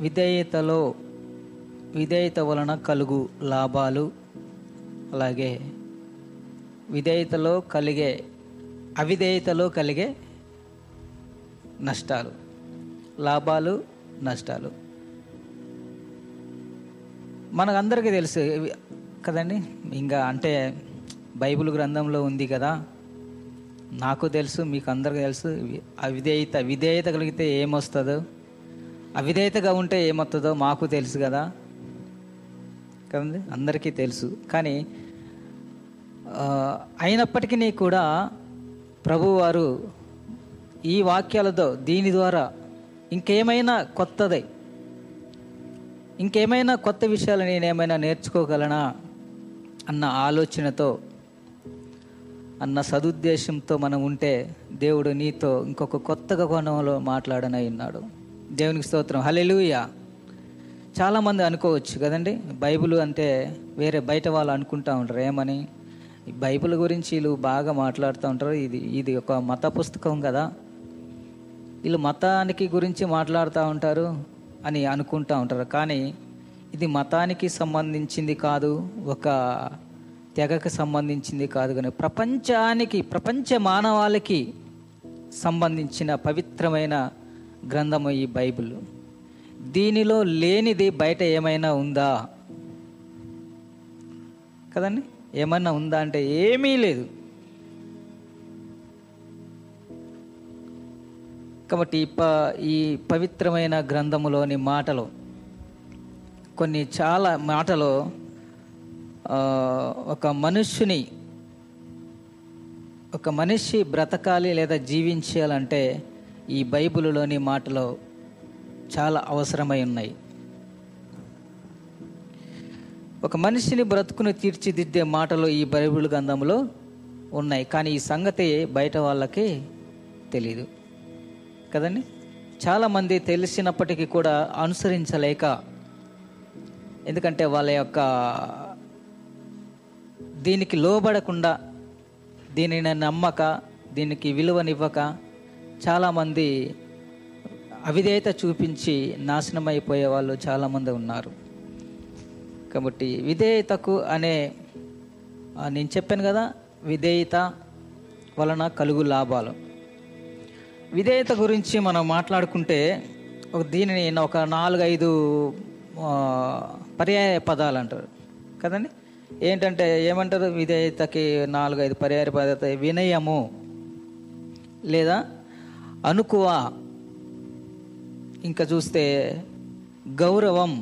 విధేయతలో విధేయత వలన కలుగు లాభాలు అలాగే విధేయతలో కలిగే అవిధేయతలో కలిగే నష్టాలు లాభాలు నష్టాలు. మనకందరికీ తెలుసు కదండి? ఇంకా అంటే బైబిల్ గ్రంథంలో ఉంది కదా? నాకు తెలుసు మీకు అందరికీ తెలుసు అవిధేయత విధేయత కలిగితే ఏమొస్తుందో. అవిధేయతగా ఉంటే ఏమవుతుందో మాకు తెలుసు కదా. కదండి? అందరికీ తెలుసు. కానీ అయినప్పటికీ కూడా ప్రభువారు ఈ వాక్యాలతో దీని ద్వారా ఇంకేమైనా కొత్తది ఇంకేమైనా కొత్త విషయాలు నేనేమైనా నేర్చుకోగలనా అన్న ఆలోచనతో అన్న సదుద్దేశంతో మనం ఉంటే దేవుడు నీతో ఇంకొక కొత్తగా కోణంలో మాట్లాడనై ఉన్నాడు. దేవునికి స్తోత్రం. హల్లెలూయా. చాలామంది అనుకోవచ్చు కదండి బైబిల్ అంటే వేరే బయట వాళ్ళు అనుకుంటా ఉంటారు. ఏమని? బైబిల్ గురించి వీళ్ళు బాగా మాట్లాడుతూ ఉంటారు. ఇది ఇది ఒక మత పుస్తకం కదా. వీళ్ళు మతానికి గురించి మాట్లాడుతూ ఉంటారు అని అనుకుంటూ ఉంటారు. కానీ ఇది మతానికి సంబంధించింది కాదు ఒక తెగకు సంబంధించింది కాదు కానీ ప్రపంచానికి ప్రపంచ మానవాళికి సంబంధించిన పవిత్రమైన గ్రంథము ఈ బైబిల్. దీనిలో లేనిది బయట ఏమైనా ఉందా? కదండి? ఏమన్నా ఉందా అంటే ఏమీ లేదు. కాబట్టి ప ఈ పవిత్రమైన గ్రంథములోని మాటలు కొన్ని చాలా మాటలు ఒక మనుష్యుని ఒక మనిషి బ్రతకాలి లేదా జీవించాలంటే ఈ బైబిలులోని మాటలు చాలా అవసరమై ఉన్నాయి. ఒక మనిషిని బ్రతుకుని తీర్చిదిద్దే మాటలు ఈ బైబిల్ గ్రంథంలో ఉన్నాయి. కానీ ఈ సంగతి బయట వాళ్ళకి తెలియదు కదండి? చాలామంది తెలిసినప్పటికీ కూడా అనుసరించలేక ఎందుకంటే వాళ్ళ యొక్క దీనికి లోబడకుండా దీనిని నమ్మక దీనికి విలువనివ్వక చాలామంది అవిధేయత చూపించి నాశనమైపోయే వాళ్ళు చాలామంది ఉన్నారు. కాబట్టి విధేయతకు అనే నేను చెప్పాను కదా విధేయత వలన కలుగు లాభాలు. విధేయత గురించి మనం మాట్లాడుకుంటే ఒక దీనిని ఒక నాలుగైదు పర్యాయ పదాలు అంటారు. కదండి? ఏంటంటే ఏమంటారు? విధేయతకి నాలుగైదు పర్యాయ పదార్థ వినయము లేదా అనుకువ? ఇంకా చూస్తే గౌరవం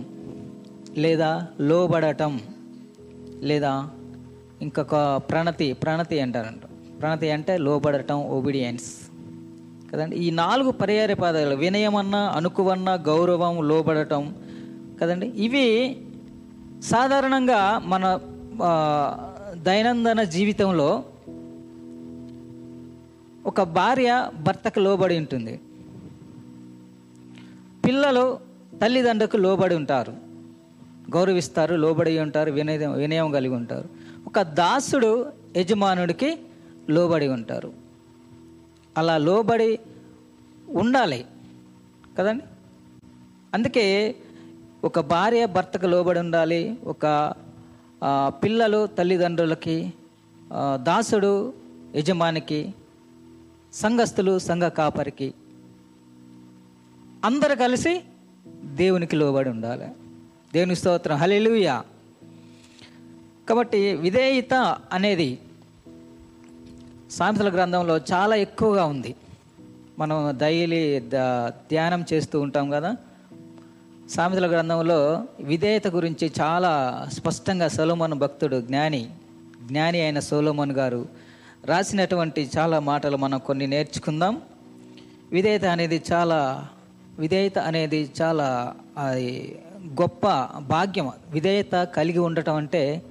లేదా లోబడటం లేదా ఇంకొక ప్రణతి ప్రణతి అంటారంట. ప్రణతి అంటే లోబడటం ఒబిడియన్స్ కదండి? ఈ నాలుగు పర్యాయ పదాలు వినయమన్నా అనుకువన్న గౌరవం లోబడటం కదండి? ఇవి సాధారణంగా మన దైనందిన జీవితంలో ఒక భార్య భర్తకు లోబడి ఉంటుంది. పిల్లలు తల్లిదండ్రులకు లోబడి ఉంటారు. గౌరవిస్తారు లోబడి ఉంటారు వినయం వినయం కలిగి ఉంటారు. ఒక దాసుడు యజమానుడికి లోబడి ఉంటారు. అలా లోబడి ఉండాలి కదండి? అందుకే ఒక భార్య భర్తకు లోబడి ఉండాలి ఒక పిల్లలు తల్లిదండ్రులకి దాసుడు యజమానికి సంఘస్థులు సంఘ కాపరికి అందరు కలిసి దేవునికి లోబడి ఉండాలి. దేవుని స్తోత్రం. హలెలుయ కాబట్టి విధేయత అనేది సామెతల గ్రంథంలో చాలా ఎక్కువగా ఉంది. మనం డైలీ ధ్యానం చేస్తూ ఉంటాం కదా. సామెతల గ్రంథంలో విధేయత గురించి చాలా స్పష్టంగా సోలోమన్ భక్తుడు జ్ఞాని జ్ఞాని అయిన సోలోమన్ గారు రాసినటువంటి చాలా మాటలు మనం కొన్ని నేర్చుకుందాం. విధేయత అనేది చాలా విధేయత అనేది చాలా అది గొప్ప భాగ్యం. విధేయత కలిగి ఉండటం అంటే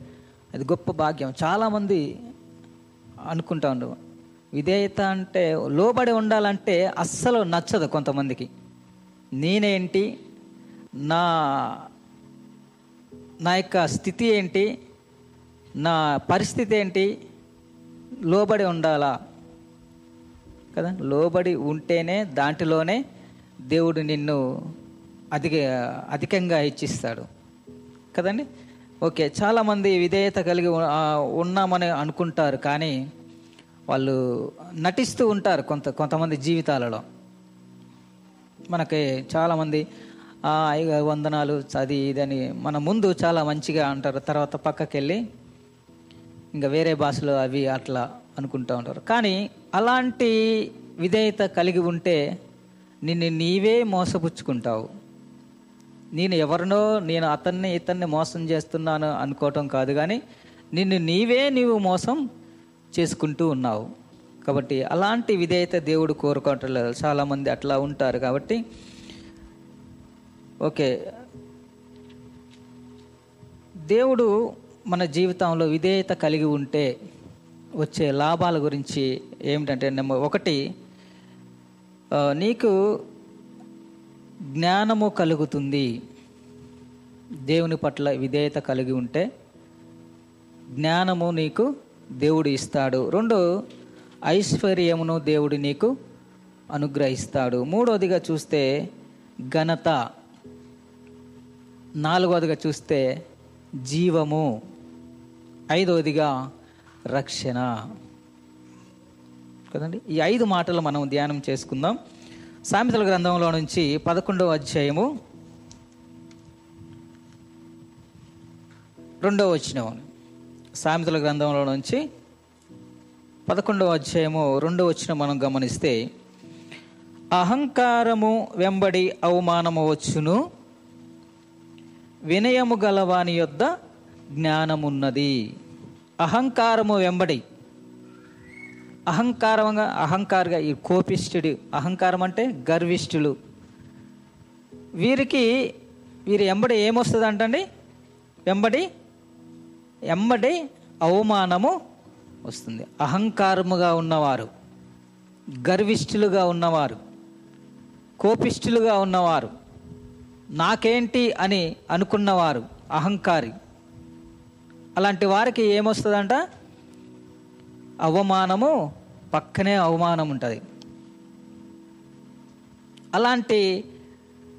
అది గొప్ప భాగ్యం. చాలామంది అనుకుంటా ఉండు విధేయత అంటే లోబడి ఉండాలంటే అస్సలు నచ్చదు కొంతమందికి. నేనేంటి? నా నా యొక్క స్థితి ఏంటి? నా పరిస్థితి ఏంటి? లోబడి ఉండాలా? కదా? లోబడి ఉంటేనే దాంట్లోనే దేవుడు నిన్ను అధిక అధికంగా ఇచ్చిస్తాడు. కదండి? ఓకే చాలామంది విధేయత కలిగి ఉన్నామని అనుకుంటారు కానీ వాళ్ళు నటిస్తూ ఉంటారు కొంత కొంతమంది జీవితాలలో. మనకి చాలామంది "ఆ, వందనాలు అది ఇదని మన ముందు చాలా మంచిగా అంటారు తర్వాత పక్కకి వెళ్ళి ఇంకా వేరే భాషలో అవి అట్లా అనుకుంటూ ఉంటారు. కానీ అలాంటి విధేయత కలిగి ఉంటే నిన్ను నీవే మోసపుచ్చుకుంటావు. నేను ఎవరినో నేను అతన్ని ఇతన్ని మోసం చేస్తున్నాను అనుకోవటం కాదు కానీ నిన్ను నీవే నీవు మోసం చేసుకుంటూ ఉన్నావు. కాబట్టి అలాంటి విధేయత దేవుడు కోరుకోవట్లేదు చాలామంది అట్లా ఉంటారు కాబట్టి. ఓకే. దేవుడు మన జీవితంలో విధేయత కలిగి ఉంటే వచ్చే లాభాల గురించి ఏమిటంటే నెంబర్ ఒకటి నీకు జ్ఞానము కలుగుతుంది. దేవుని పట్ల విధేయత కలిగి ఉంటే జ్ఞానము నీకు దేవుడు ఇస్తాడు. రెండు ఐశ్వర్యమును దేవుడు నీకు అనుగ్రహిస్తాడు. మూడవదిగా చూస్తే ఘనత. నాలుగవదిగా చూస్తే జీవము. ఐదవదిగా రక్షణ. కదండి? ఈ ఐదు మాటలు మనం ధ్యానం చేసుకుందాం. సామెతల గ్రంథంలో నుంచి పదకొండవ అధ్యాయము రెండవ వచనం సామెతల గ్రంథంలో నుంచి పదకొండవ అధ్యాయము రెండవ వచనం మనం గమనిస్తే అహంకారము వెంబడి అవమానము వచ్చును వినయము గలవాని యొద్ద జ్ఞానమున్నది. అహంకారము వెంబడి. అహంకారంగా అహంకారగా ఈ కోపిష్ఠుడు అహంకారం అంటే గర్విష్ఠులు వీరికి వీరి ఎంబడి ఏమొస్తుంది అంటండి వెంబడి ఎంబడి అవమానము వస్తుంది. అహంకారముగా ఉన్నవారు గర్విష్ఠులుగా ఉన్నవారు కోపిష్ఠులుగా ఉన్నవారు నాకేంటి అని అనుకున్నవారు అహంకారి. అలాంటి వారికి ఏమొస్తుందంట? అవమానము పక్కనే అవమానం ఉంటుంది. అలాంటి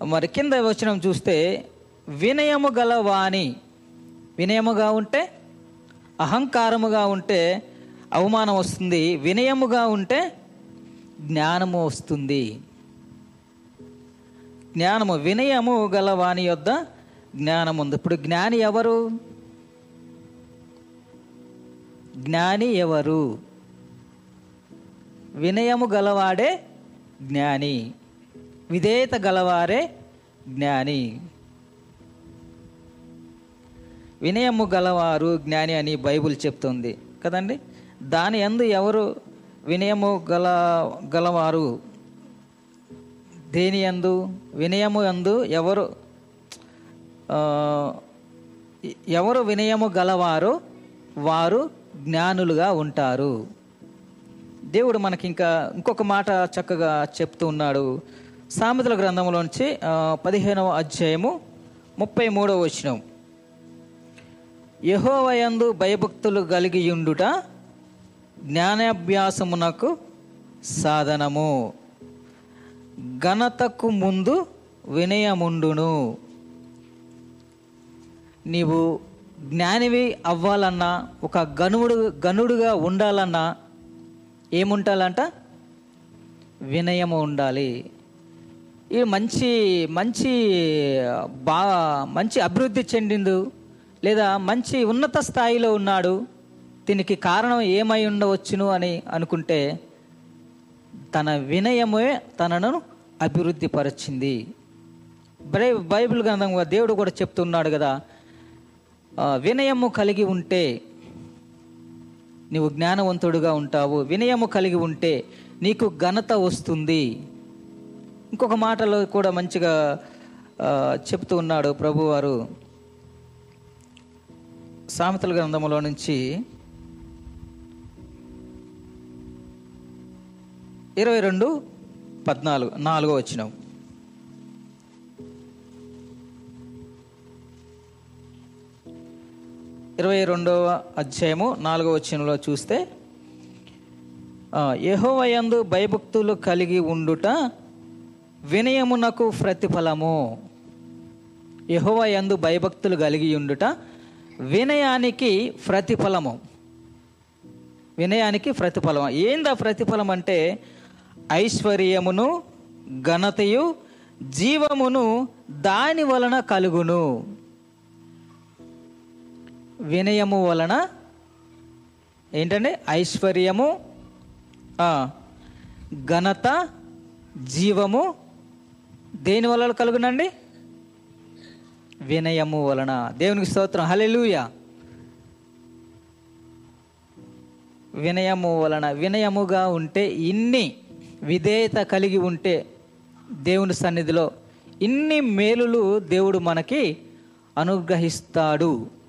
మరి కింద వచనం చూస్తే వినయము గల వాణి వినయముగా ఉంటే అహంకారముగా ఉంటే అవమానం వస్తుంది వినయముగా ఉంటే జ్ఞానము వస్తుంది. జ్ఞానము వినయము గల వాణి యొద్ద జ్ఞానం ఉంది ఇప్పుడు జ్ఞాని ఎవరు? జ్ఞాని ఎవరు? వినయము గలవాడే జ్ఞాని విధేయత గలవారే జ్ఞాని. వినయము గలవారు జ్ఞాని అని బైబుల్ చెప్తుంది కదండి? దాని ఎందు ఎవరు వినయము గల గలవారు? దేని యందు వినయము యందు ఎవరు ఎవరు వినయము గలవారు? వారు జ్ఞానులుగా ఉంటారు. దేవుడు మనకి ఇంకా ఇంకొక మాట చక్కగా చెప్తూ ఉన్నాడు. సామెతల గ్రంథంలోంచి పదిహేనవ అధ్యాయము ముప్పై మూడవ వచనం. యహోవయందు భయభక్తులు కలిగియుండుట జ్ఞానాభ్యాసమునకు సాధనము. ఘనతకు ముందు వినయముండును. నీవు జ్ఞానివి అవ్వాలన్నా ఒక గనుడు గనుడుగా ఉండాలన్నా ఏముంటాలంట? వినయము ఉండాలి. ఈ మంచి మంచి బా మంచి అభివృద్ధి చెందిండు లేదా మంచి ఉన్నత స్థాయిలో ఉన్నాడు దీనికి కారణం ఏమై ఉండవచ్చును అని అనుకుంటే తన వినయమే తనను అభివృద్ధి పరిచింది. బై బైబిల్ గ్రంథం దేవుడు కూడా చెప్తున్నాడు కదా వినయము కలిగి ఉంటే నీవు జ్ఞానవంతుడుగా ఉంటావు. వినయము కలిగి ఉంటే నీకు ఘనత వస్తుంది. ఇంకొక మాటలో కూడా మంచిగా చెప్తూ ఉన్నాడు ప్రభువారు. సామెతల గ్రంథములో నుంచి ఇరవై రెండు పద్నాలుగు నాలుగో వచ్చినాం ఇరవై రెండవ అధ్యాయము నాలుగవ వచనంలో చూస్తే యహోవయందు భయభక్తులు కలిగి ఉండుట వినయమునకు ప్రతిఫలము. యహోవయందు భయభక్తులు కలిగి ఉండుట వినయానికి ప్రతిఫలము. వినయానికి ప్రతిఫలం ఏందా ప్రతిఫలం అంటే ఐశ్వర్యమును ఘనతయు జీవమును దాని వలన కలుగును. వినయము వలన ఏంటంటే ఐశ్వర్యము ఘనత జీవము దేని వలన కలుగునండి? వినయము వలన. దేవునికి స్తోత్రం. హలెలుయ వినయము వలన. వినయముగా ఉంటే ఇన్ని విధేయత కలిగి ఉంటే దేవుని సన్నిధిలో ఇన్ని మేలులు దేవుడు మనకి అనుగ్రహిస్తాడు.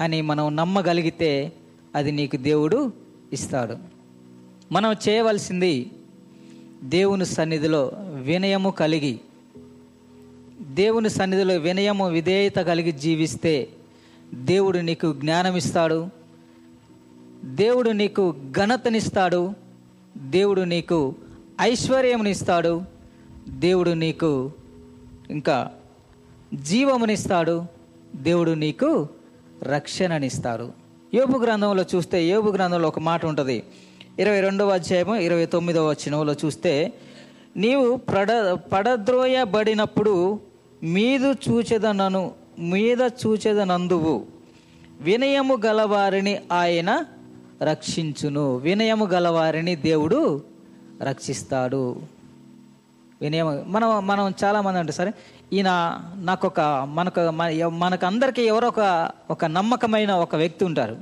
అని మనం నమ్మగలిగితే అది నీకు దేవుడు ఇస్తాడు. మనం చేయవలసింది దేవుని సన్నిధిలో వినయము కలిగి దేవుని సన్నిధిలో వినయము విధేయత కలిగి జీవిస్తే దేవుడు నీకు జ్ఞానం ఇస్తాడు దేవుడు నీకు ఘనతనిస్తాడు దేవుడు నీకు ఐశ్వర్యమునిస్తాడు దేవుడు నీకు ఇంకా జీవమునిస్తాడు దేవుడు నీకు రక్షణనిస్తారు. యోపు గ్రంథంలో చూస్తే యోపు గ్రంథంలో ఒక మాట ఉంటుంది. ఇరవై రెండవ అధ్యాయము ఇరవై తొమ్మిదవ వచనంలో చూస్తే నీవు పడ పడద్రోయబడినప్పుడు మీదు చూచెదనను మీద చూచెదనందువు. వినయము గలవారిని ఆయన రక్షించును. వినయము గలవారిని దేవుడు రక్షిస్తాడు. వినయం. మనం మనం చాలామంది అంటే సరే ఈయన నాకు ఒక మనకు మనకు అందరికీ ఎవరో ఒక ఒక నమ్మకమైన ఒక వ్యక్తి ఉంటారు.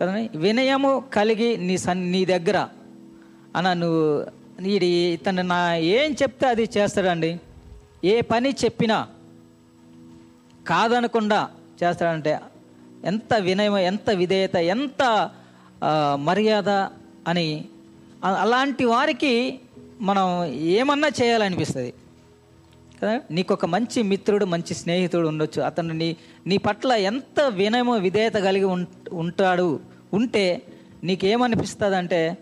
కదండి? వినయము కలిగి నీ సన్ నీ దగ్గర. అన్న నువ్వు నీడి ఇతను నా ఏం చెప్తే అది చేస్తాడండి. ఏ పని చెప్పినా కాదనకుండా చేస్తాడంటే ఎంత వినయం ఎంత విధేయత ఎంత మర్యాద అని అలాంటి వారికి మనం ఏమన్నా చేయాలనిపిస్తుంది. కదా? నీకు ఒక మంచి మిత్రుడు మంచి స్నేహితుడు ఉండొచ్చు. అతను నీ నీ పట్ల ఎంత వినయము విధేయత కలిగి ఉం ఉంటాడు ఉంటే నీకేమనిపిస్తుంది అంటే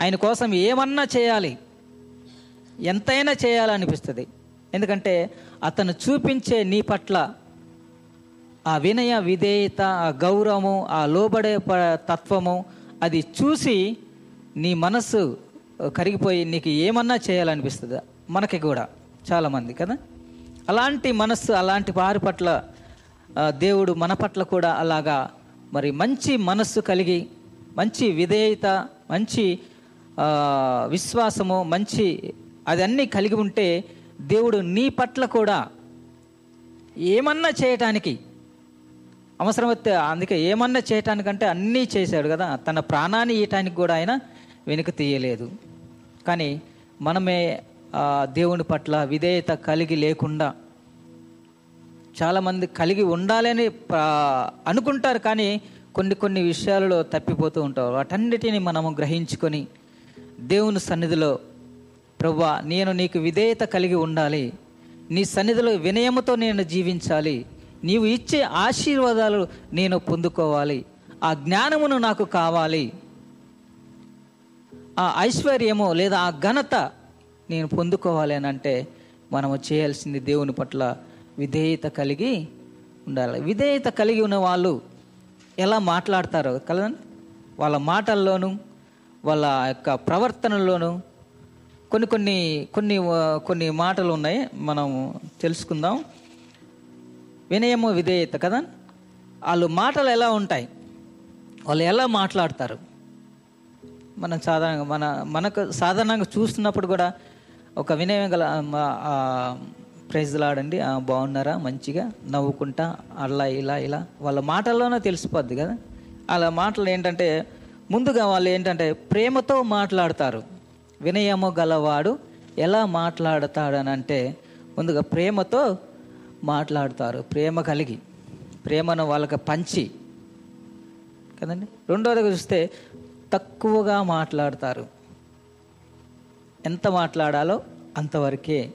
ఆయన కోసం ఏమన్నా చేయాలి. ఎంతైనా చేయాలనిపిస్తుంది. ఎందుకంటే అతను చూపించే నీ పట్ల ఆ వినయ విధేయత ఆ గౌరవము ఆ లోబడే ప- తత్వము అది చూసి నీ మనస్సు కరిగిపోయి నీకు ఏమన్నా చేయాలనిపిస్తుంది? మనకి కూడా చాలామంది కదా? అలాంటి మనస్సు అలాంటి వారి పట్ల దేవుడు మన పట్ల కూడా అలాగా మరి మంచి మనస్సు కలిగి మంచి విధేయత మంచి విశ్వాసము మంచి అది కలిగి ఉంటే దేవుడు నీ పట్ల కూడా ఏమన్నా చేయటానికి అవసరమైతే అందుకే ఏమన్నా చేయటానికంటే అన్నీ చేశాడు కదా తన ప్రాణాన్ని ఇయటానికి కూడా ఆయన వెనుక తీయలేదు. కానీ మనమే దేవుని పట్ల విధేయత కలిగి లేకుండా చాలామంది కలిగి ఉండాలని అనుకుంటారు కానీ కొన్ని కొన్ని విషయాలలో తప్పిపోతూ ఉంటారు. వాటన్నిటిని మనము గ్రహించుకొని దేవుని సన్నిధిలో ప్రవ్వా నేను నీకు విధేయత కలిగి ఉండాలి. నీ సన్నిధిలో వినయముతో నేను జీవించాలి. నీవు ఇచ్చే ఆశీర్వాదాలు నేను పొందుకోవాలి. ఆ జ్ఞానమును నాకు కావాలి. ఆ ఐశ్వర్యము లేదా ఆ ఘనత నేను పొందుకోవాలి అని అంటే మనము చేయాల్సింది దేవుని పట్ల విధేయత కలిగి ఉండాలి. విధేయత కలిగి ఉన్న వాళ్ళు ఎలా మాట్లాడతారో కలదండి వాళ్ళ మాటల్లోనూ వాళ్ళ యొక్క ప్రవర్తనలోనూ కొన్ని కొన్ని కొన్ని కొన్ని మాటలు ఉన్నాయి. మనం తెలుసుకుందాం. వినయము విధేయత కదా? వాళ్ళు మాటలు ఎలా ఉంటాయి? వాళ్ళు ఎలా మాట్లాడతారు? మనం సాధారణంగా మన మనకు సాధారణంగా చూస్తున్నప్పుడు కూడా ఒక వినయం గల ప్రైజ్లాడండి బాగున్నారా? మంచిగా? నవ్వుకుంటా? అలా ఇలా ఇలా. వాళ్ళ మాటల్లోనే తెలిసిపోద్ది కదా. అలా మాటలు ఏంటంటే ముందుగా వాళ్ళు ఏంటంటే ప్రేమతో మాట్లాడతారు. వినయము గలవాడు ఎలా మాట్లాడతాడని అంటే ముందుగా ప్రేమతో మాట్లాడతారు. ప్రేమ కలిగి. ప్రేమను వాళ్ళకి పంచి. కదండి? రెండోది చూస్తే తక్కువగా మాట్లాడతారు. ఎంత మాట్లాడాలో అంతవరకే.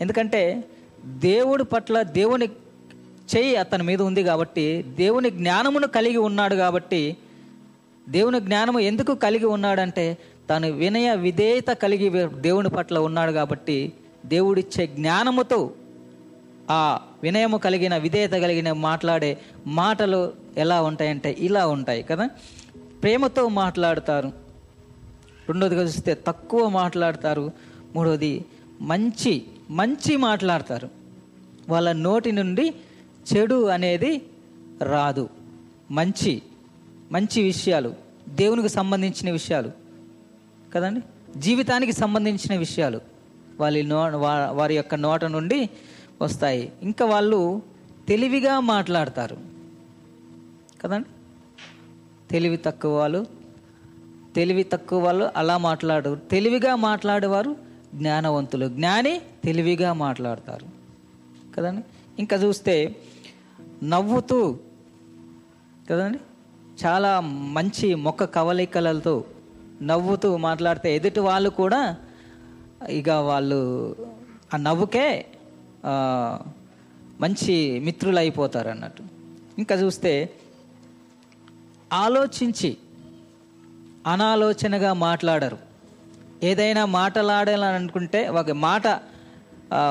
ఎందుకంటే దేవుడి పట్ల దేవుని చెయ్యి అతని మీద ఉంది కాబట్టి దేవుని జ్ఞానమును కలిగి ఉన్నాడు కాబట్టి దేవుని జ్ఞానము ఎందుకు కలిగి ఉన్నాడంటే తను వినయ విధేయత కలిగి దేవుని పట్ల ఉన్నాడు కాబట్టి దేవుడిచ్చే జ్ఞానముతో ఆ వినయము కలిగిన విధేయత కలిగిన మాట్లాడే మాటలు ఎలా ఉంటాయంటే ఇలా ఉంటాయి కదా. ప్రేమతో మాట్లాడతారు. రెండోదిగా చూస్తే తక్కువ మాట్లాడతారు. మూడోది మంచి మంచి మాట్లాడతారు. వాళ్ళ నోటి నుండి చెడు అనేది రాదు. మంచి మంచి విషయాలు దేవునికి సంబంధించిన విషయాలు. కదండి? జీవితానికి సంబంధించిన విషయాలు వాళ్ళ నో వారి యొక్క నోట నుండి వస్తాయి. ఇంకా వాళ్ళు తెలివిగా మాట్లాడతారు. కదండి? తెలివి తక్కువ వాళ్ళు. తెలివి తక్కువ వాళ్ళు అలా మాట్లాడు తెలివిగా మాట్లాడేవారు జ్ఞానవంతులు. జ్ఞాని తెలివిగా మాట్లాడతారు. కదండి? ఇంకా చూస్తే నవ్వుతూ కదండి? చాలా మంచి మొక్క కవలికలతో నవ్వుతూ మాట్లాడితే ఎదుటి వాళ్ళు కూడా ఇక వాళ్ళు ఆ నవ్వుకే మంచి మిత్రులు అయిపోతారు అన్నట్టు ఇంకా చూస్తే ఆలోచించి అనాలోచనగా మాట్లాడరు. ఏదైనా మాట్లాడాలని అనుకుంటే ఒక మాట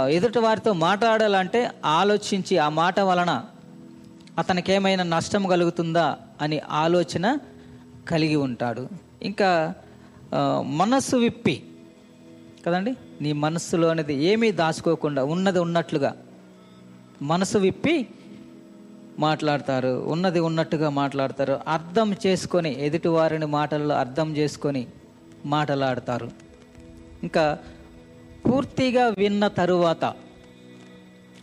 ఎదుటి వారితో మాట్లాడాలంటే ఆలోచించి ఆ మాట వలన అతనికి ఏమైనా నష్టం కలుగుతుందా అని ఆలోచన కలిగి ఉంటాడు. ఇంకా మనస్సు విప్పి కదండి? నీ మనస్సులో అనేది ఏమీ దాచుకోకుండా ఉన్నది ఉన్నట్లుగా మనసు విప్పి మాట్లాడతారు ఉన్నది ఉన్నట్టుగా మాట్లాడతారు. అర్థం చేసుకొని ఎదుటి వారిని మాటల్లో అర్థం చేసుకొని మాటలాడతారు. ఇంకా పూర్తిగా విన్న తరువాత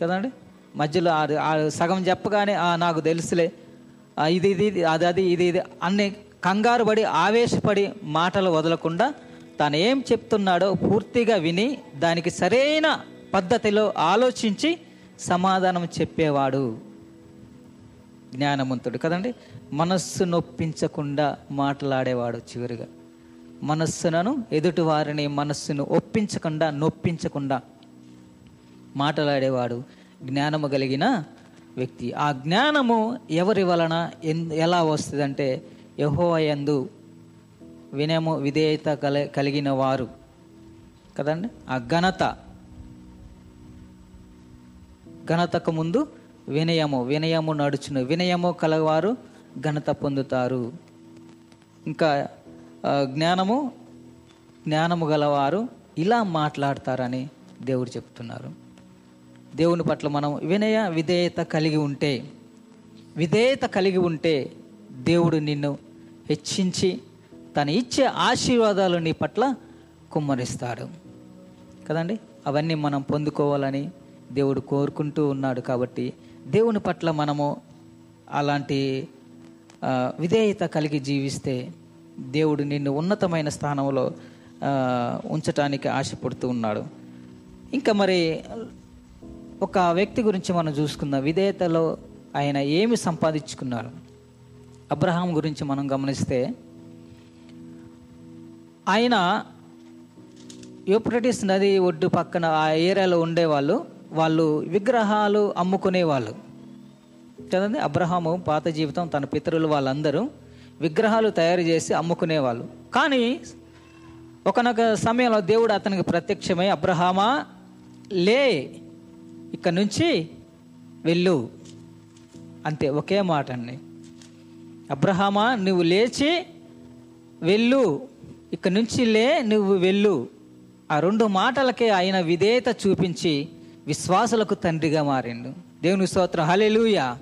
కదండి? మధ్యలో ఆ- ఆ సగం చెప్పగానే నాకు తెలుసులే. ఇది ఇది ఇది, అది అది ఇది ఇది అన్ని కంగారు పడి ఆవేశపడి మాటలు వదలకుండా తాను ఏం చెప్తున్నాడో పూర్తిగా విని దానికి సరైన పద్ధతిలో ఆలోచించి సమాధానం చెప్పేవాడు. జ్ఞానవంతుడు కదండి? మనస్సు నొప్పించకుండా మాట్లాడేవాడు చివరిగా. మనస్సులను ఎదుటి వారిని మనస్సును ఒప్పించకుండా నొప్పించకుండా మాట్లాడేవాడు జ్ఞానము కలిగిన వ్యక్తి. ఆ జ్ఞానము ఎవరి వలన ఎన్ ఎలా వస్తుందంటే యహోయందు వినము విధేయత కల కలిగిన వారు కదండి? ఆ ఘనత. ఘనతకు ముందు వినయము వినయము నడుచును. వినయము కలవారు ఘనత పొందుతారు. ఇంకా జ్ఞానము జ్ఞానము గలవారు ఇలా మాట్లాడతారని దేవుడు చెప్తున్నారు. దేవుని పట్ల మనం వినయ విధేయత కలిగి ఉంటే విధేయత కలిగి ఉంటే దేవుడు నిన్ను హెచ్చించి తను ఇచ్చే ఆశీర్వాదాలు నీ పట్ల కుమ్మరిస్తాడు. కదండి? అవన్నీ మనం పొందుకోవాలని దేవుడు కోరుకుంటూ ఉన్నాడు కాబట్టి దేవుని పట్ల మనము అలాంటి విధేయత కలిగి జీవిస్తే దేవుడు నిన్ను ఉన్నతమైన స్థానంలో ఉంచటానికి ఆశపడుతూ ఉన్నాడు. ఇంకా మరి ఒక వ్యక్తి గురించి మనం చూసుకుందాం. విధేయతలో ఆయన ఏమి సంపాదించుకున్నారు? అబ్రహాం గురించి మనం గమనిస్తే ఆయన యూప్రటిస్ నది ఒడ్డు పక్కన ఆ ఏరియాలో ఉండేవాళ్ళు. వాళ్ళు విగ్రహాలు అమ్ముకునేవాళ్ళు. చదండి అబ్రహాము పాత జీవితం తన పితరులు వాళ్ళందరూ విగ్రహాలు తయారు చేసి అమ్ముకునేవాళ్ళు. కానీ ఒకనొక సమయంలో దేవుడు అతనికి ప్రత్యక్షమై అబ్రహామా లే ఇక్కడ నుంచి వెళ్ళు. అంతే ఒకే మాట అండి. అబ్రహామా నువ్వు లేచి వెళ్ళు. ఇక్కడ నుంచి లే నువ్వు వెళ్ళు. ఆ రెండు మాటలకే ఆయన విధేయత చూపించి విశ్వాసులకు తండ్రిగా మారిండు. దేవుని స్తోత్రం. హల్లెలూయా.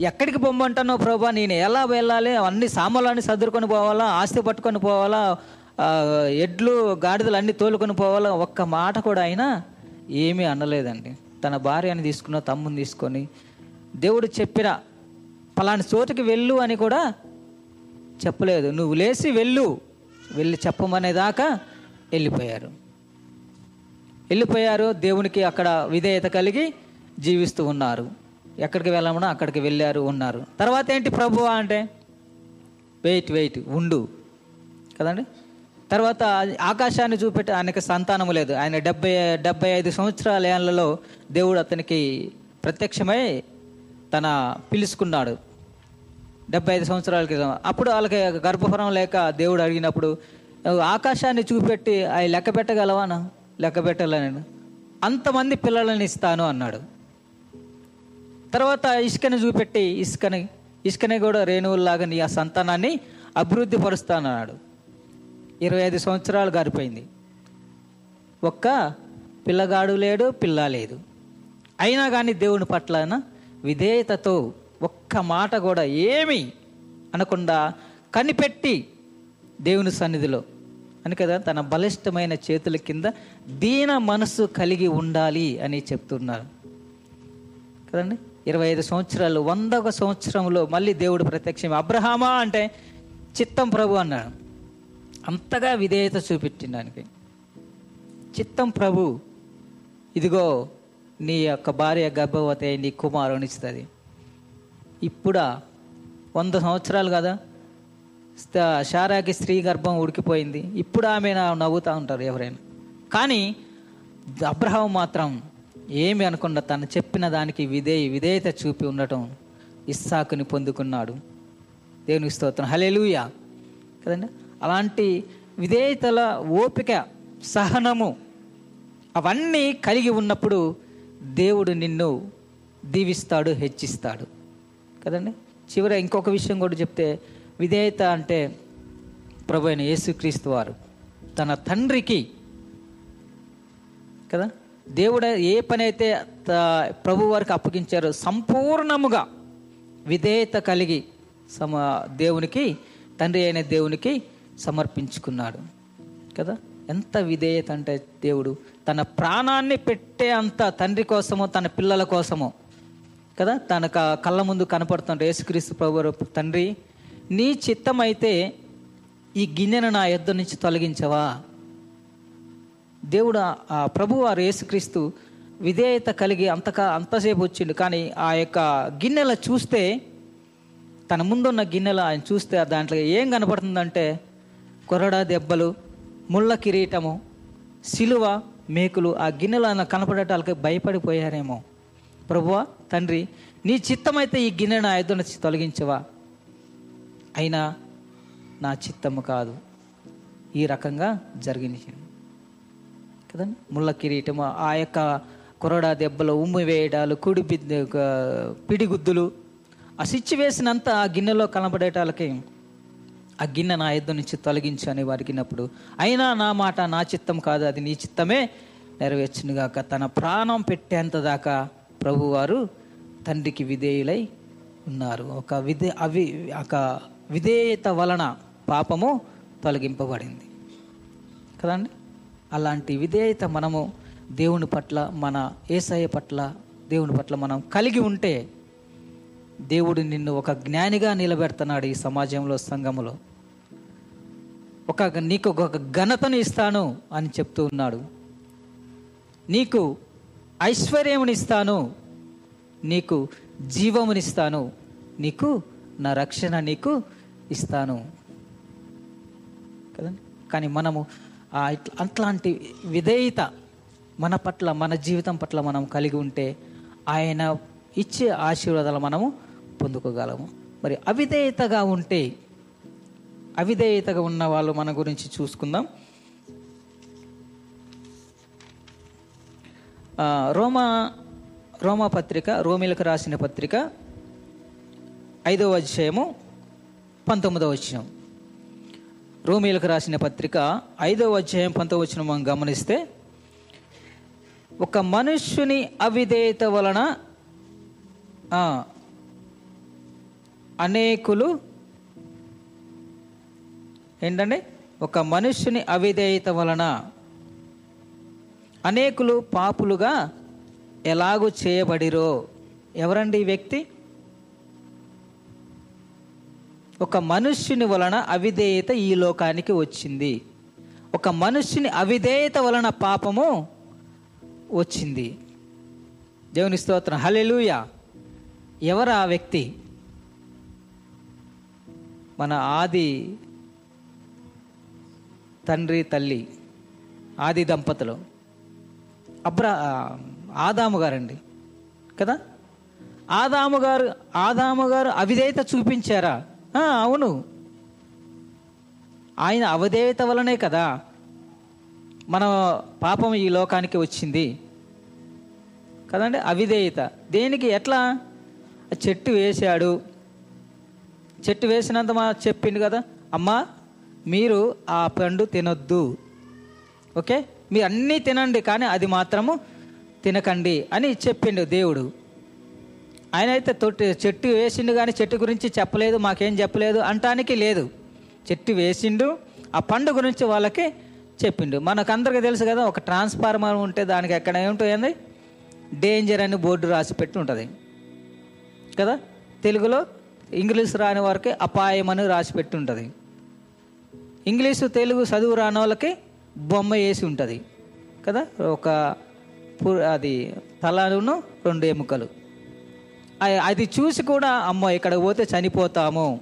ఎక్కడికి పొమ్మంటానో ప్రభా? నేను ఎలా వెళ్ళాలి? అన్ని సామాన్లన్నీ సర్దుకొని పోవాలా? ఆస్తి పట్టుకొని పోవాలా? ఎడ్లు గాడిదలు అన్ని తోలుకొని పోవాలా? ఒక్క మాట కూడా అయినా ఏమీ అనలేదండి. తన భార్యని తీసుకున్న తమ్ముని తీసుకొని దేవుడు చెప్పిన పలాని చోటుకి వెళ్ళు అని కూడా చెప్పలేదు. నువ్వు లేచి వెళ్ళు. వెళ్ళి చెప్పమనేదాకా వెళ్ళిపోయారు. వెళ్ళిపోయారు. దేవునికి అక్కడ విధేయత కలిగి జీవిస్తూ ఉన్నారు. ఎక్కడికి వెళ్ళమన్నా అక్కడికి వెళ్ళారు ఉన్నారు. తర్వాత ఏంటి ప్రభువా అంటే? వెయిట్ వెయిట్ ఉండు. కదండి? తర్వాత ఆకాశాన్ని చూపెట్టి ఆయనకి సంతానము లేదు. ఆయన డెబ్బై డెబ్బై ఐదు సంవత్సరాల ఏళ్ళలో దేవుడు అతనికి ప్రత్యక్షమై తన పిలుచుకున్నాడు. డెబ్బై ఐదు సంవత్సరాల క్రితం. అప్పుడు వాళ్ళకి గర్భఫలం లేక దేవుడు అడిగినప్పుడు ఆకాశాన్ని చూపెట్టి అవి లెక్క పెట్టగలవానా లెక్క పెట్టలేను అంతమంది పిల్లలని ఇస్తాను అన్నాడు. తర్వాత ఇసుకని చూపెట్టి ఇసుకని ఇసుకని కూడా రేణువుల్లాగా నీ ఆ సంతానాన్ని అభివృద్ధి పరుస్తానన్నాడు ఇరవై ఐదు సంవత్సరాలు గారిపోయింది ఒక్క పిల్లగాడు లేడు పిల్ల లేదు. అయినా కానీ దేవుని పట్లన విధేయతతో ఒక్క మాట కూడా ఏమి అనకుండా కనిపెట్టి దేవుని సన్నిధిలో అని కదా తన బలిష్టమైన చేతుల కింద దీన మనసు కలిగి ఉండాలి అని చెప్తున్నారు. కదండి? ఇరవై ఐదు సంవత్సరాలు వందొక సంవత్సరంలో మళ్ళీ దేవుడు ప్రత్యక్షం. అబ్రహామా అంటే చిత్తం ప్రభు అన్నాడు. అంతగా విధేయత చూపెట్టడానికి చిత్తం ప్రభు ఇదిగో నీ యొక్క భార్య గర్భవతి నీ కుమారునిస్తుంది. ఇప్పుడా వంద సంవత్సరాలు కదా? స్త- శారాకి స్త్రీ గర్భం ఉడికిపోయింది. ఇప్పుడు ఆమె నవ్వుతూ ఉంటారు ఎవరైనా. కానీ అబ్రహం మాత్రం ఏమి అనకుండా తను చెప్పిన దానికి విధేయ విధేయత చూపి ఉండటం ఇస్సాకుని పొందుకున్నాడు. దేవుని స్తోత్రం. హలెలుయా కదండి? అలాంటి విధేయతల ఓపిక సహనము అవన్నీ కలిగి ఉన్నప్పుడు దేవుడు నిన్ను దీవిస్తాడు హెచ్చిస్తాడు. కదండి? చివర ఇంకొక విషయం కూడా చెప్తే విధేయత అంటే ప్రభు అయిన యేసుక్రీస్తు వారు. తన తండ్రికి కదా? దేవుడు ఏ పని అయితే త- ప్రభు వారికి అప్పగించారో సంపూర్ణముగా విధేయత కలిగి సమ దేవునికి తండ్రి అయిన దేవునికి సమర్పించుకున్నాడు. కదా? ఎంత విధేయత అంటే దేవుడు తన ప్రాణాన్ని పెట్టే అంత తండ్రి కోసమో తన పిల్లల కోసమో. కదా? తన క- కళ్ళ ముందు కనపడుతుంటే యేసుక్రీస్తు ప్రభు తండ్రి. నీ చిత్తమైతే ఈ గిన్నెను నా యొద్ద నుంచి తొలగించవా? దేవుడు ఆ- ప్రభు వారు యేసుక్రీస్తు విధేయత కలిగి అంతకా అంతసేపు వచ్చిండు. కానీ ఆ యొక్క గిన్నెల చూస్తే తన ముందున్న గిన్నెల ఆయన చూస్తే దాంట్లో ఏం కనపడుతుందంటే కొరడా దెబ్బలు ముళ్ళ కిరీటము సిలువ మేకులు ఆ గిన్నెలు ఆయన కనపడటానికి భయపడిపోయారేమో. ప్రభువా తండ్రి నీ చిత్తమైతే ఈ గిన్నెను ఆ ఎదురు నుంచి తొలగించవా? అయినా నా చిత్తము కాదు. ఈ రకంగా జరిగింది కదండి? ముళ్ళ కిరీటము ఆ యొక్క కొరడా దెబ్బలు ఉమ్మి వేయడాలు కుడి ఒక పిడిగుద్దులు ఆ స్విచ్ వేసినంత ఆ గిన్నెలో కనబడేటాలకి ఆ గిన్నె నా ఎద్దు నుంచి తొలగించు అని వారికినప్పుడు అయినా నా మాట నా చిత్తం కాదు అది నీ చిత్తమే నెరవేర్చునుగాక. తన ప్రాణం పెట్టేంత దాకా ప్రభువారు తండ్రికి విధేయులై ఉన్నారు. ఒక విధే అవి ఒక విధేయత వలన పాపము తొలగింపబడింది. కదండి? అలాంటి విధేయత మనము దేవుని పట్ల మన ఏసయ పట్ల దేవుని పట్ల మనం కలిగి ఉంటే దేవుడు నిన్ను ఒక జ్ఞానిగా నిలబెడుతున్నాడు ఈ సమాజంలో సంఘములో. ఒక నీకు ఒక ఘనతను ఇస్తాను అని చెప్తూ ఉన్నాడు. నీకు ఐశ్వర్యమునిస్తాను నీకు జీవమునిస్తాను నీకు నా రక్షణ నీకు ఇస్తాను. కదండి? కానీ మనము అట్లాంటి విధేయత మన పట్ల మన జీవితం పట్ల మనం కలిగి ఉంటే ఆయన ఇచ్చే ఆశీర్వాదాలు మనము పొందుకోగలము. మరి అవిధేయతగా ఉంటే అవిధేయతగా ఉన్న వాళ్ళు మన గురించి చూసుకుందాం. రోమా రోమా పత్రిక రోమిలకు రాసిన పత్రిక ఐదవ అధ్యాయము పంతొమ్మిదవ వచ్చినం రోమిలకు రాసిన పత్రిక ఐదవ అధ్యాయం పంతొమ్మిది వచ్చిన మనం గమనిస్తే ఒక మనుష్యుని అవిధేయత వలన అనేకులు ఏంటండి ఒక మనుష్యుని అవిధేయత వలన అనేకులు పాపులుగా ఎలాగూ చేయబడిరో. ఎవరండి ఈ వ్యక్తి? ఒక మనుష్యుని వలన అవిధేయత ఈ లోకానికి వచ్చింది. ఒక మనుష్యుని అవిధేయత వలన పాపము వచ్చింది. దేవుని స్తోత్రం. హలెలూయ ఎవరు ఆ వ్యక్తి? మన ఆది తండ్రి తల్లి ఆది దంపతులు. అబ్రా ఆదాము గారండి. కదా? ఆదాము గారు ఆదాము గారు అవిధేయత చూపించారా? అవును. ఆయన అవిధేయత వలనే కదా మన పాపం ఈ లోకానికి వచ్చింది. కదండి? అవిధేయత. దేనికి? ఎట్లా? ఆ చెట్టు వేశాడు. చెట్టు వేసినంత మా చెప్పిండు కదా? అమ్మా మీరు ఆ పండు తినొద్దు. ఓకే? మీరు అన్నీ తినండి కానీ అది మాత్రము తినకండి అని చెప్పిండు దేవుడు. ఆయన అయితే తొట్టి చెట్టు వేసిండు కానీ చెట్టు గురించి చెప్పలేదు మాకేం చెప్పలేదు అంటానికి లేదు. చెట్టు వేసిండు ఆ పండు గురించి వాళ్ళకి చెప్పిండు. మనకందరికీ తెలుసు కదా ఒక ట్రాన్స్ఫార్మర్ ఉంటే దానికి ఎక్కడ ఏముంటుంది డేంజర్ అని బోర్డు రాసి పెట్టి ఉంటుంది. కదా? తెలుగులో ఇంగ్లీష్ రాని వారికి అపాయం అని రాసి పెట్టి ఉంటుంది. ఇంగ్లీషు తెలుగు చదువు రాని వాళ్ళకి బొమ్మ వేసి ఉంటుంది. కదా? ఒక అది తలను రెండు ఎముకలు. అది చూసి కూడా అమ్మో ఇక్కడ పోతే చనిపోతాము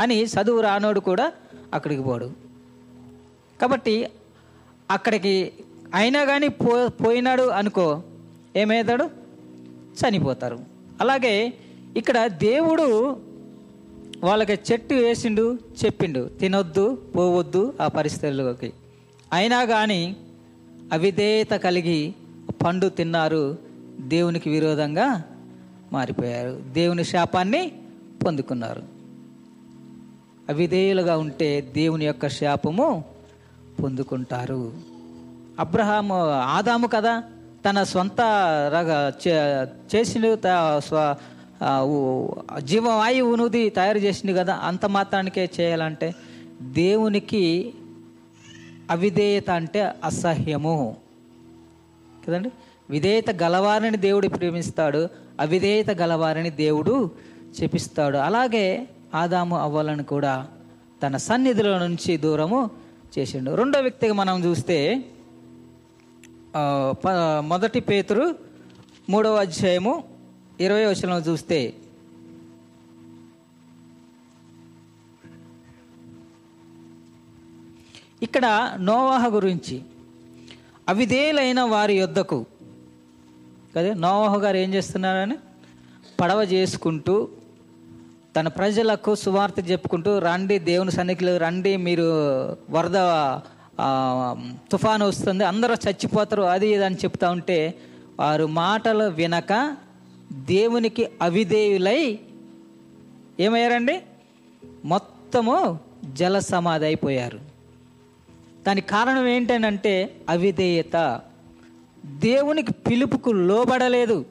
అని చదువు రానోడు కూడా అక్కడికి పోడు. కాబట్టి అక్కడికి అయినా కానీ పో పోయినాడు అనుకో ఏమవుతాడు చనిపోతారు. అలాగే ఇక్కడ దేవుడు వాళ్ళకి చెట్టు వేసిండు చెప్పిండు తినొద్దు పోవద్దు ఆ పరిస్థితుల్లోకి అయినా కానీ అవిధేయత కలిగి పండు తిన్నారు దేవునికి విరోధంగా మారిపోయారు. దేవుని శాపాన్ని పొందుకున్నారు. అవిధేయులుగా ఉంటే దేవుని యొక్క శాపము పొందుకుంటారు. అబ్రహాము ఆదాము కదా తన సొంత రగ చే- త- స్వ జీవవాయువునుది తయారు చేసిండు కదా అంత మాత్రానికే చేయాలంటే దేవునికి అవిధేయత అంటే అసహ్యము. కదండి? విధేయత గలవారిని దేవుడు ప్రేమిస్తాడు అవిధేయత గలవారిని దేవుడు చెప్పిస్తాడు. అలాగే ఆదాము అవ్వాలని కూడా తన సన్నిధిలో నుంచి దూరము చేసిండు. రెండో వ్యక్తిగా మనం చూస్తే ప- మొదటి పేతురు మూడవ అధ్యాయము ఇరవై వచనం చూస్తే ఇక్కడ నోవాహ గురించి అవిధేయులైన వారి యొద్దకు కదా? నోవాహు గారు ఏం చేస్తున్నారని? పడవ చేసుకుంటూ తన ప్రజలకు సువార్త చెప్పుకుంటూ రండి దేవుని సన్నిధిలో రండి మీరు వరద తుఫాను వస్తుంది అందరూ చచ్చిపోతారు అది ఇది అని చెప్తా ఉంటే వారు మాటలు వినక దేవునికి అవిధేయులై ఏమయ్యారండి? మొత్తము జల సమాధి అయిపోయారు. దానికి కారణం ఏంటనంటే అవిధేయత. దేవునికి పిలుపుకు లోబడలేదు.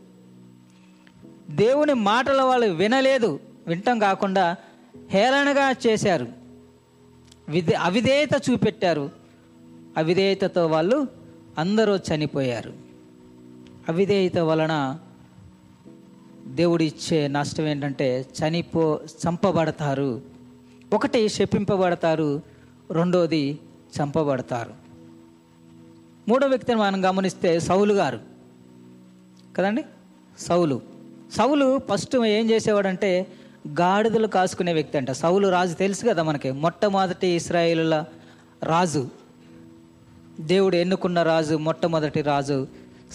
దేవుని మాటల వాళ్ళు వినలేదు. వినటం కాకుండా హేళనగా చేశారు. విధే అవిధేయత చూపెట్టారు. అవిధేయతతో వాళ్ళు అందరూ చనిపోయారు. అవిధేయత వలన దేవుడిచ్చే నష్టం ఏంటంటే చనిపో చంపబడతారు. ఒకటి శపింపబడతారు. రెండోది చంపబడతారు. మూడో వ్యక్తిని మనం గమనిస్తే సౌలు గారు. కదండి? సౌలు. సౌలు ఫస్ట్ ఏం చేసేవాడంటే గాడిదలు కాసుకునే వ్యక్తి అంట. సౌలు రాజు తెలుసు కదా మనకి. మొట్టమొదటి ఇస్రాయేలుల రాజు. దేవుడు ఎన్నుకున్న రాజు మొట్టమొదటి రాజు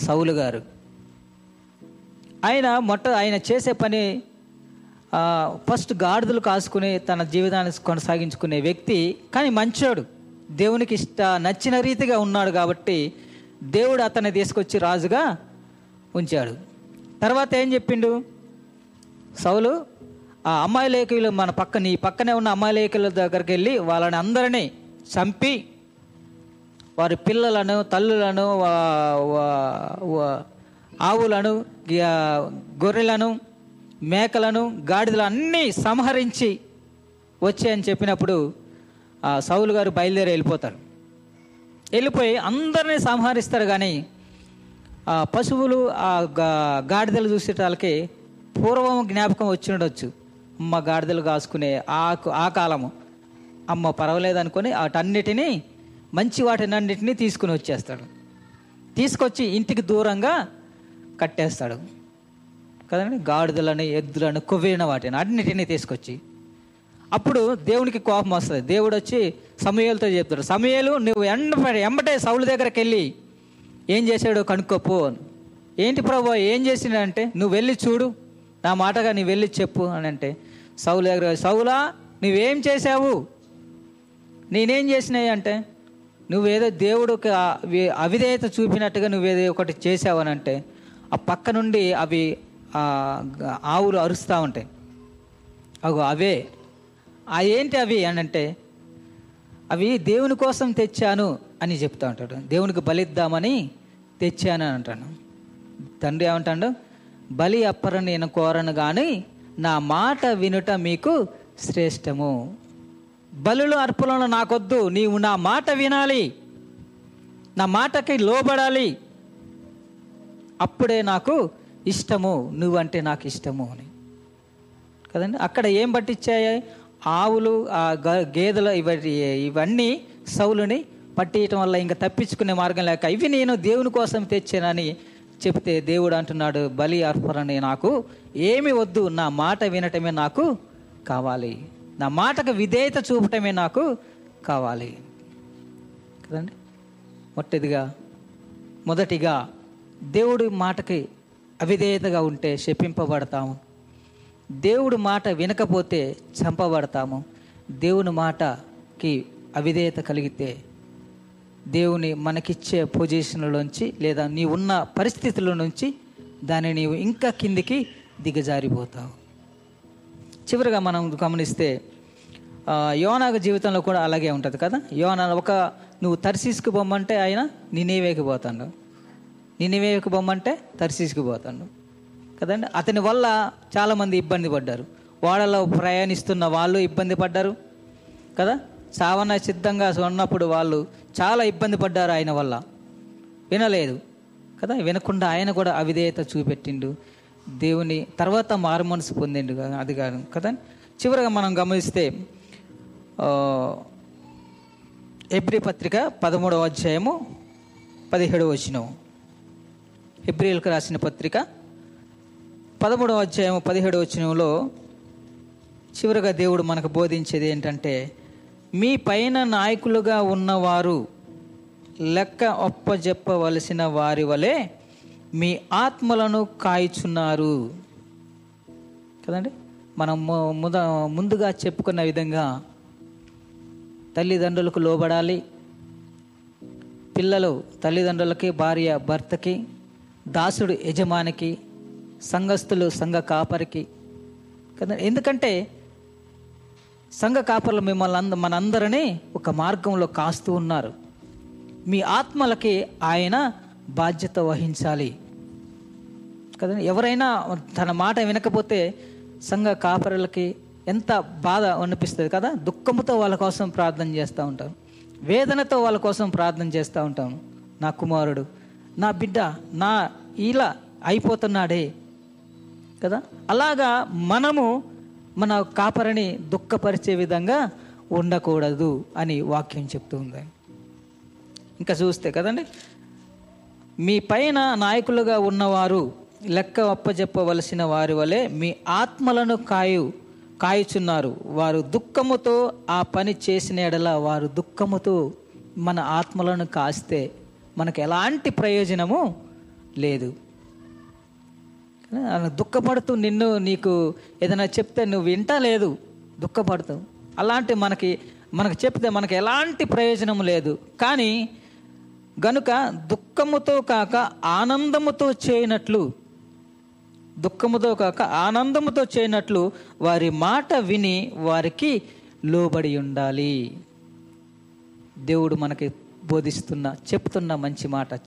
సౌలు గారు. ఆయన మొట్ట ఆయన చేసే పని ఫస్ట్ గాడిదలు కాసుకుని తన జీవితాన్ని కొనసాగించుకునే వ్యక్తి కానీ మంచోడు. దేవునికి ఇష్ట నచ్చిన రీతిగా ఉన్నాడు కాబట్టి దేవుడు అతన్ని తీసుకొచ్చి రాజుగా ఉంచాడు. తర్వాత ఏం చెప్పిండు? సౌలు ఆ అమ్మాయిలేకులు మన పక్క నీ పక్కనే ఉన్న అమ్మాయిలేకుల దగ్గరికి వెళ్ళి వాళ్ళని అందరినీ చంపి వారి పిల్లలను తల్లులను ఆవులను గొర్రెలను మేకలను గాడిదలు అన్నీ సంహరించి వచ్చాయని చెప్పినప్పుడు సౌలు గారు బయలుదేరి వెళ్ళిపోతారు. వెళ్ళిపోయి అందరినీ సంహరిస్తారు కానీ ఆ పశువులు ఆ గా- గాడిదలు చూసేటాలకి పూర్వం జ్ఞాపకం వచ్చి ఉండొచ్చు అమ్మ గాడిదలు కాసుకునే ఆ ఆ కాలము. అమ్మ పర్వాలేదనుకొని వాటన్నిటినీ మంచి వాటిని అన్నిటినీ తీసుకుని వచ్చేస్తాడు. తీసుకొచ్చి ఇంటికి దూరంగా కట్టేస్తాడు. కదండి? గాడిదలని ఎద్దులను కొవ్విన వాటిని అన్నిటినీ తీసుకొచ్చి అప్పుడు దేవునికి కోపం వస్తుంది. దేవుడు వచ్చి సమయాలతో చెప్తాడు సమయాలు నువ్వు ఎండ ఎంబటే సౌలు దగ్గరికి వెళ్ళి ఏం చేశాడో? కనుక్కోపో ఏంటి ప్రభు ఏం చేసినంటే నువ్వు వెళ్ళి చూడు నా మాటగా నీ వెళ్ళి చెప్పు అని అంటే సౌలు దగ్గర సౌలా నువ్వేం చేశావు? నేనేం చేసినాయి అంటే నువ్వేదో దేవుడికి అవిధేయత చూపినట్టుగా నువ్వేదో ఒకటి చేసావని అంటే ఆ పక్క నుండి అవి ఆవులు అరుస్తూ ఉంటాయి. అగో అవే. ఆ ఏంటి అవి అని అంటే అవి దేవుని కోసం తెచ్చాను అని చెప్తా ఉంటాడు. దేవునికి బలిద్దామని తెచ్చాను అని అంటాను తండ్రి ఏమంటాడు? బలి అప్పర నేను కోరను కానీ నా మాట వినుట మీకు శ్రేష్టము. బలులు అర్పణలు నాకొద్దు. నీవు నా మాట వినాలి. నా మాటకి లోబడాలి. అప్పుడే నాకు ఇష్టము. నువ్వంటే నాకు ఇష్టము అని. కదండి? అక్కడ ఏం పట్టించాయి? ఆవులు ఆ గ- గేదెలు ఇవన్నీ ఇవన్నీ సౌలుని పట్టేయటం వల్ల ఇంకా తప్పించుకునే మార్గం లేక ఇవి నేను దేవుని కోసం తెచ్చానని చెప్తే దేవుడు అంటున్నాడు బలి అర్పణని నాకు ఏమి వద్దు నా మాట వినటమే నాకు కావాలి. నా మాటకు విధేయత చూపటమే నాకు కావాలి. కదండి? మొట్టదిగా మొదటిగా దేవుడి మాటకి అవిధేయతగా ఉంటే శపింపబడతాము. దేవుడు మాట వినకపోతే చంపబడతాము. దేవుని మాటకి అవిధేయత కలిగితే దేవుని మనకిచ్చే పొజిషన్లోంచి లేదా నీ ఉన్న పరిస్థితుల నుంచి దాన్ని నీవు ఇంకా కిందికి దిగజారిపోతావు. చివరిగా మనం గమనిస్తే యోనాగ జీవితంలో కూడా అలాగే ఉంటుంది కదా? యోనా ఒక నువ్వు తరిసీసుకు బొమ్మంటే ఆయన నినేవేకి పోతాడు నినివేకి బొమ్మంటే తర్సీసుకు పోతాడు కదండి? అతని వల్ల చాలామంది ఇబ్బంది పడ్డారు. ఓడలో ప్రయాణిస్తున్న వాళ్ళు ఇబ్బంది పడ్డారు కదా? సావన సిద్ధంగా ఉన్నప్పుడు వాళ్ళు చాలా ఇబ్బంది పడ్డారు ఆయన వల్ల. వినలేదు కదా? వినకుండా ఆయన కూడా అవిధేయత చూపెట్టిండు. దేవుని తర్వాత మారు మనసు పొందిండు అది కాదు కదా? చివరగా మనం గమనిస్తే ఎబ్రి పత్రిక పదమూడవ అధ్యాయము పదిహేడవ వచనం. ఎబ్రిల్కి రాసిన పత్రిక పదమూడవ అధ్యాయం పదిహేడవ వచనంలో చివరిగా దేవుడు మనకు బోధించేది ఏంటంటే మీ పైన నాయకులుగా ఉన్నవారు లెక్క ఒప్పజెప్పవలసిన వారి వలె మీ ఆత్మలను కాయిచున్నారు. కదండి? మనం ముద ముందుగా చెప్పుకున్న విధంగా తల్లిదండ్రులకు లోబడాలి పిల్లలు తల్లిదండ్రులకి భార్య భర్తకి దాసుడు యజమానికి సంఘస్థులు సంఘ కాపరికి. కదా ఎందుకంటే సంఘ కాపర్లు మిమ్మల్ని అంద మనందరినీ ఒక మార్గంలో కాస్తూ ఉన్నారు. మీ ఆత్మలకి ఆయన బాధ్యత వహించాలి. కదండి ఎవరైనా తన మాట వినకపోతే సంఘ కాపరులకి ఎంత బాధ అనిపిస్తుంది కదా దుఃఖముతో వాళ్ళ కోసం ప్రార్థన చేస్తూ ఉంటాం. వేదనతో వాళ్ళ కోసం ప్రార్థన చేస్తూ ఉంటాం. నా కుమారుడు నా బిడ్డ నా ఇలా అయిపోతున్నాడే కదా? అలాగా మనము మన కాపరిని దుఃఖపరిచే విధంగా ఉండకూడదు అని వాక్యం చెప్తుంది. ఇంకా చూస్తే కదండి? మీ పైన నాయకులుగా ఉన్నవారు లెక్క అప్పజెప్పవలసిన వారి వలె మీ ఆత్మలను కాయు కాయుచున్నారు. వారు దుఃఖముతో ఆ పని చేసిన ఎడల వారు దుఃఖముతో మన ఆత్మలను కాస్తే మనకు ఎలాంటి ప్రయోజనము లేదు. అలా దుఃఖపడుతూ నిన్ను నీకు ఏదైనా చెప్తే నువ్వు వింటా లేదు. దుఃఖపడుతూ. అలాంటి మనకి మనకు చెప్తే మనకు ఎలాంటి ప్రయోజనం లేదు. కానీ గనుక దుఃఖముతో కాక ఆనందముతో చేయనట్లు దుఃఖముతో కాక ఆనందముతో చేయనట్లు వారి మాట విని వారికి లోబడి ఉండాలి. దేవుడు మనకి బోధిస్తున్న చెప్తున్న మంచి మాట